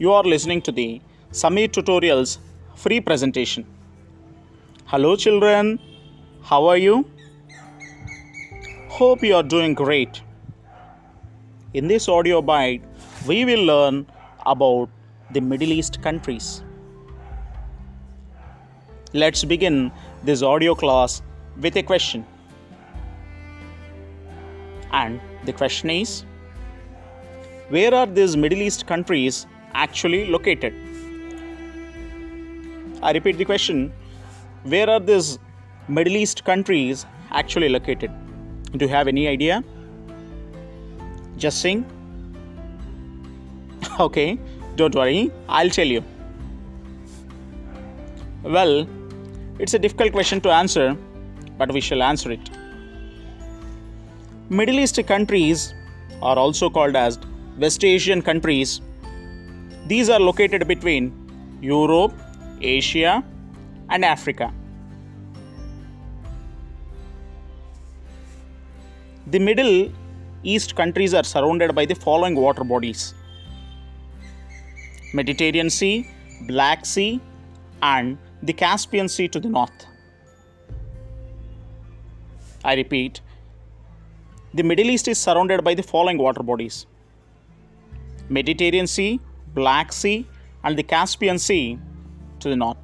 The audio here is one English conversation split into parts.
You are listening to the Samir Tutorials free presentation. Hello, children. How are you? Hope you are doing great. In this audio bite, we will learn about the Middle East countries. Let's begin this audio class with a question. And the question is Where are these Middle East countries actually located? I repeat the question Where are these Middle East countries actually located? Do you have any idea? Just sing. Okay, don't worry, I'll tell you. Well, it's a difficult question to answer, but we shall answer it. Middle East countries are also called as West Asian countries. These are located between Europe, Asia, and Africa. The Middle East countries are surrounded by the following water bodies Mediterranean Sea, Black Sea, and the Caspian Sea to the north. I repeat, the Middle East is surrounded by the following water bodies Mediterranean Sea, Black Sea, and the Caspian Sea to the north.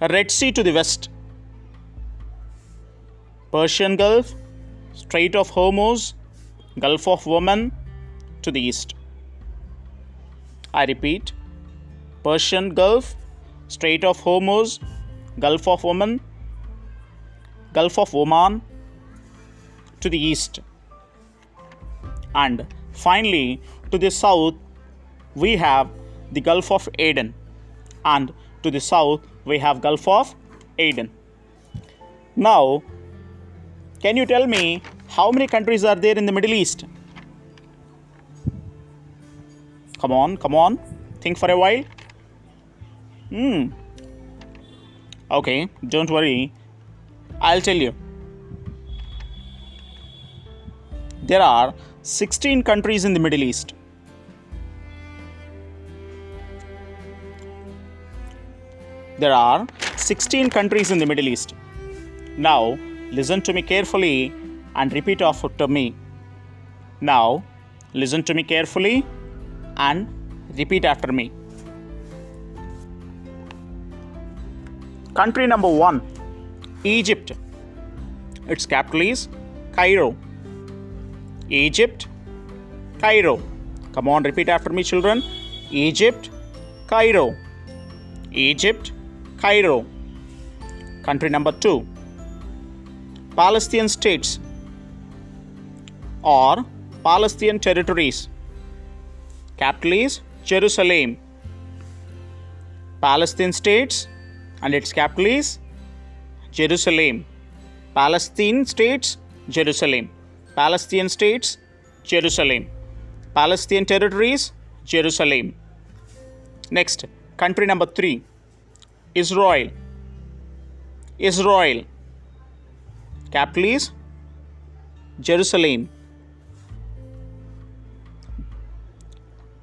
Red Sea to the west, Persian Gulf, Strait of Hormuz, Gulf of Oman to the east. I repeat, Persian Gulf, Strait of Hormuz, Gulf of Oman, Gulf of Oman to the east. And finally, to the south, we have the Gulf of Aden, and to the south, we have Gulf of Aden. Now, can you tell me how many countries are there in the Middle East? Come on, come on, think for a while. Hmm. Okay, don't worry. I'll tell you. There are 16 countries in the Middle East. There are 16 countries in the Middle East. Now, listen to me carefully and repeat after me. Now, listen to me carefully and repeat after me. Country number one Egypt. Its capital is Cairo. Egypt, Cairo. Come on, repeat after me, children. Egypt, Cairo. Egypt, Cairo. Country number two Palestinian states or Palestinian territories. Capital is Jerusalem. Palestine states and its capital is Jerusalem. Palestine states Jerusalem. Palestinian states Jerusalem. Palestinian territories Jerusalem. Next, country number 3 Israel. Israel. Capital is Jerusalem.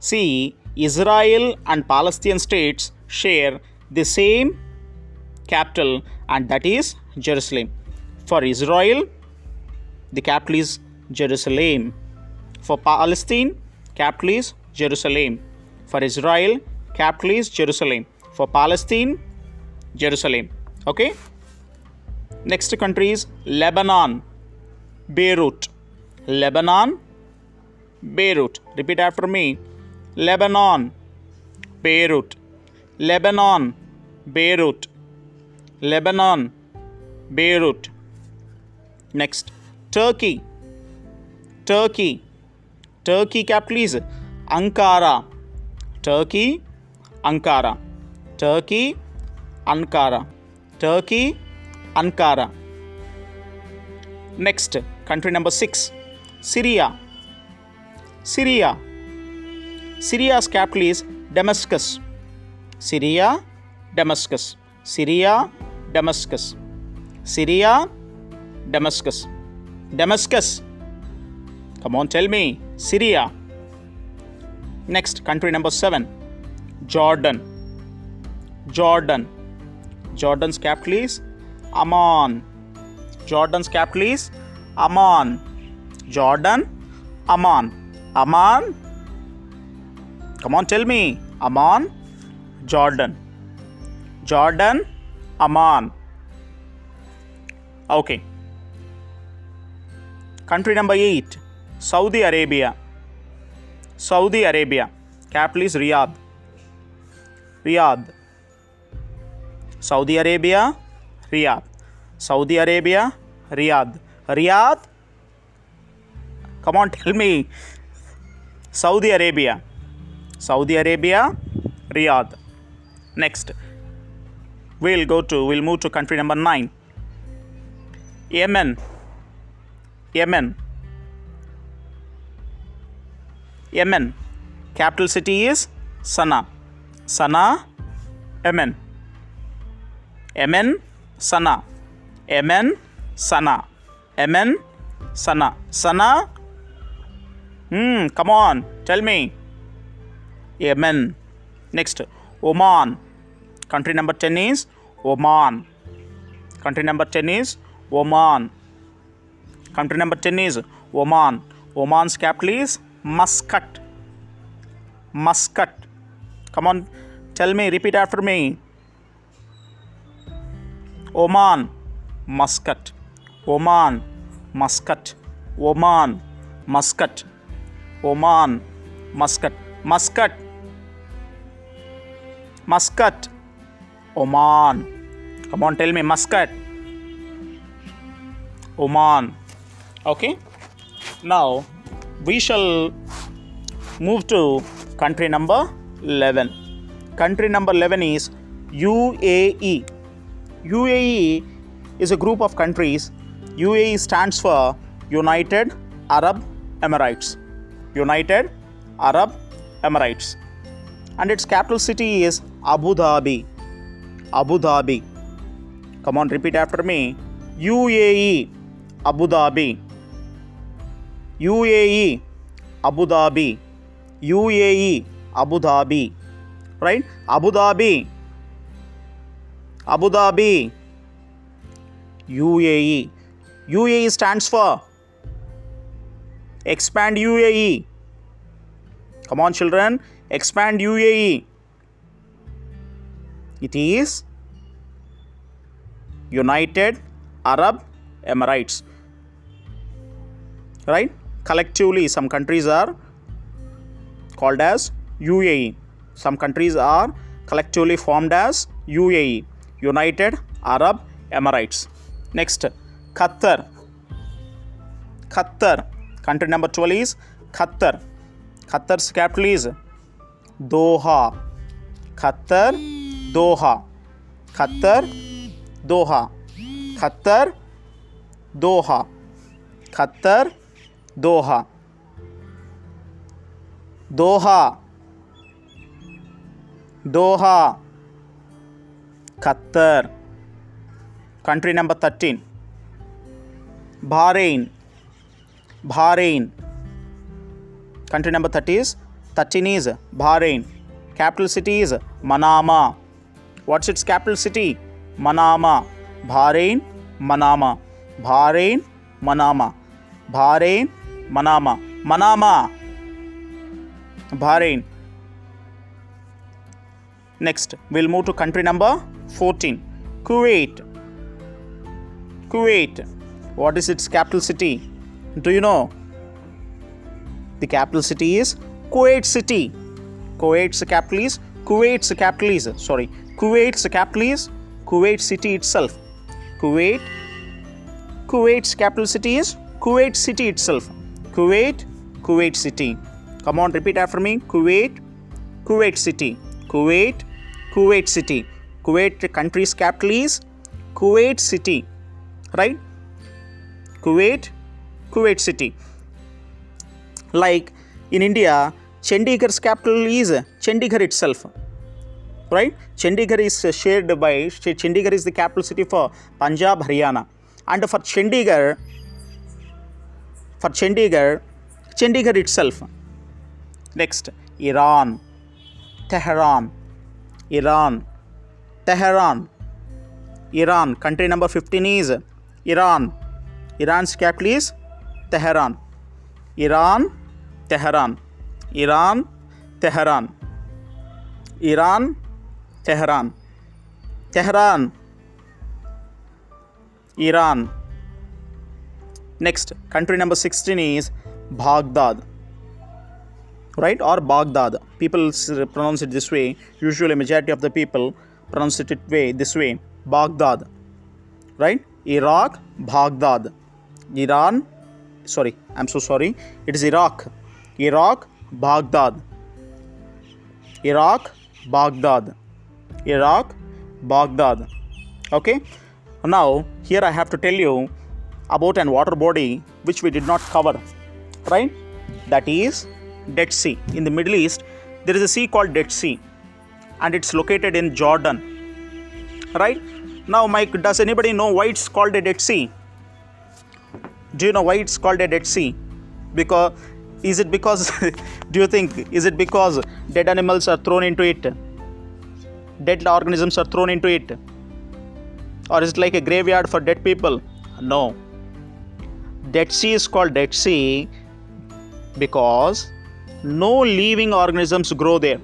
See, Israel and Palestinian states share the same capital and that is Jerusalem. For Israel, the capital is Jerusalem. For Palestine, capital is Jerusalem. For Israel, capital is Jerusalem. For Palestine, Jerusalem. Okay? Next country is Lebanon, Beirut. Lebanon, Beirut. Repeat after me. Lebanon, Beirut. Lebanon, Beirut. Lebanon, Beirut. Next, Turkey. Turkey. Turkey capital is Ankara. Turkey, Ankara. Turkey, Ankara. Turkey, Ankara. Next, country number 6, Syria. Syria. Syria's capital is Damascus. Syria, Damascus. Syria, Damascus. Syria, Damascus. Damascus. Come on, tell me. Syria. Next, country number seven, Jordan. Jordan. Jordan's capital is Amman. Jordan's capital is Amman. Jordan, Amman. Amman. Come on, tell me. Amman, Jordan. Jordan, Amman. Okay. Country number 8 Saudi Arabia. Saudi Arabia. Capital is Riyadh. Riyadh. Saudi Arabia, Riyadh. Saudi Arabia, Riyadh. Riyadh. Come on, tell me. Saudi Arabia. Saudi Arabia, Riyadh. Next. We'll go to, we'll move to country number 9. Yemen. Yemen. Yemen. Capital city is Sana'a. Sana'a, Yemen. Yemen, Sana'a. Yemen, Sana'a. Yemen, Sana'a. Sana'a. Hmm, come on, tell me. Yemen. Next, Oman. Country number 10 is Oman. Country number 10 is Oman. Country number 10 is Oman. Oman's capital is Muscat. Muscat. Come on, tell me, repeat after me. Oman, Muscat. Oman, Muscat. Oman, Muscat. Oman, Muscat. Muscat. Muscat. Oman. Come on, tell me, Muscat. Oman. Okay. Now we shall move to country number 11. Country number 11 is UAE. UAE is a group of countries. UAE stands for United Arab Emirates. United Arab Emirates. And its capital city is Abu Dhabi. Abu Dhabi. Come on, repeat after me. UAE, Abu Dhabi. UAE, Abu Dhabi. UAE, Abu Dhabi. Right? Abu Dhabi. Abu Dhabi. UAE. UAE stands for Expand UAE. Come on, children. Expand UAE. It is United Arab Emirates. Right? Collectively, some countries are called as UAE. Some countries are collectively formed as UAE, United Arab Emirates. Next, Qatar. Qatar. Country number 12 is Qatar. Qatar's capital is Doha. Qatar, Doha. Qatar, Doha. Qatar, Doha. Qatar, Doha. Doha. Doha. Qatar. Country number 13. Bahrain. Bahrain. Country number 30 is 13 is Bahrain. Capital city is Manama. What's its capital city? Manama. Bahrain, Manama. Bahrain, Manama. Bahrain, Manama. Manama. Bahrain. Next, we'll move to country number 14. Kuwait. Kuwait. What is its capital city? Do you know? The capital city is Kuwait City. Kuwait's capital is Kuwait's capital is sorry. Kuwait's capital is Kuwait City itself. Kuwait. Kuwait's capital city is Kuwait City itself. Kuwait. Kuwait City. Come on, repeat after me. Kuwait. Kuwait City. Kuwait. Kuwait City. Kuwait country's capital is Kuwait City. Right? Kuwait. Kuwait City. Like in India, Chandigarh's capital is Chandigarh itself. Right? Chandigarh is shared by Chandigarh is the capital city for Punjab, Haryana. And for Chandigarh, for Chandigarh, Chandigarh itself. Next, Iran, Tehran, Iran, Tehran, Iran. Country number 15 is Iran. Iran's capital is Tehran. Iran, Tehran, Iran, Tehran, Iran, Tehran, Tehran, Iran. Next, country number 16 is Baghdad. Right or Baghdad. People pronounce it this way. Usually, majority of the people pronounce it way this way. Baghdad. Right? Iraq, Baghdad. Iran. Sorry, I'm so sorry. It is Iraq. Iraq, Baghdad. Iraq, Baghdad. Iraq, Baghdad. Okay. Now, here I have to tell you about an water body which we did not cover, right? That is Dead Sea. In the Middle East, there is a sea called Dead Sea, and it's located in Jordan, right? Now, Mike, does anybody know why it's called a Dead Sea? Do you know why it's called a Dead Sea? Because is it because do you think is it because dead animals are thrown into it? Dead organisms are thrown into it? Or is it like a graveyard for dead people? No. Dead Sea is called Dead Sea because no living organisms grow there.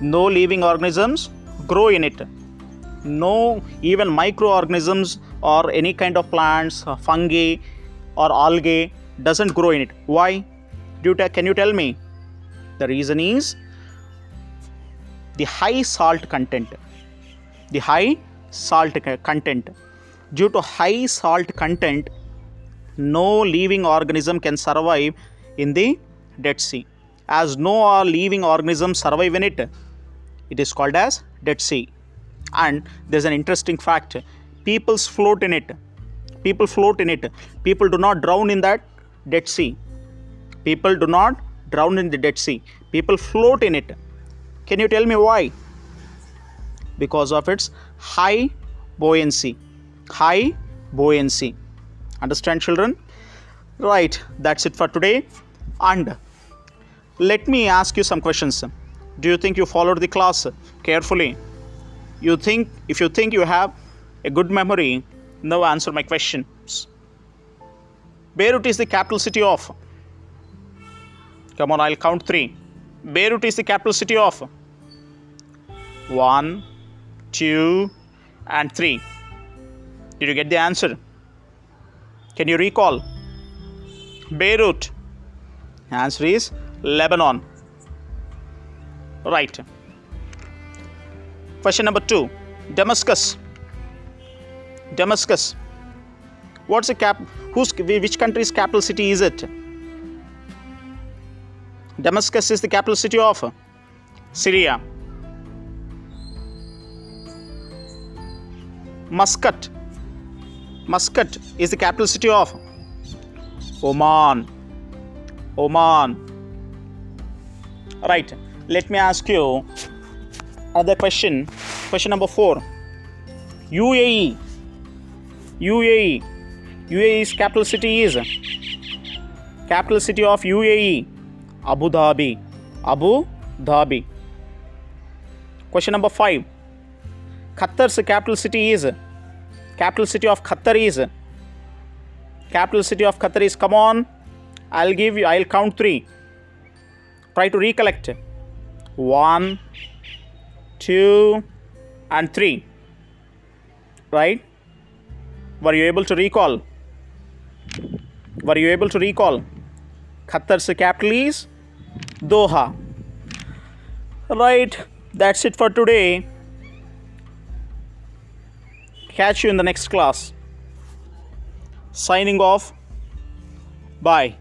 No living organisms grow in it. No even microorganisms or any kind of plants, uh, fungi or algae doesn't grow in it. Why? Do you te- can you tell me? The reason is the high salt content. The high salt content. Due to high salt content, no living organism can survive in the Dead Sea. As no living organism survive in it, it is called as Dead Sea. And there's an interesting fact: people float in it. People float in it. People do not drown in that Dead Sea. People do not drown in the Dead Sea. People float in it. Can you tell me why? Because of its high buoyancy. High buoyancy. Understand, children? Right, that's it for today. And let me ask you some questions. Do you think you followed the class carefully? You think, if you think you have a good memory, now answer my questions. Beirut is the capital city of. Come on, I'll count three. Beirut is the capital city of. One, two, and three. Did you get the answer? Can you recall? Beirut. Answer is Lebanon. Right. Question number two. Damascus. Damascus. What's the cap? Whose which country's capital city is it? Damascus is the capital city of Syria. Muscat. Muscat is the capital city of Oman. Oman. Right. Let me ask you other question. Question number four. UAE. UAE. UAE's capital city is capital city of UAE. Abu Dhabi. Abu Dhabi. Question number five. Qatar's capital city is capital city of Qatar is capital city of Qatar is come on I'll give you I'll count 3 try to recollect. 1 2 and 3 right? Were you able to recall? Were you able to recall? Qatar's capital is Doha. Right. That's it for today. Catch you in the next class. Signing off. Bye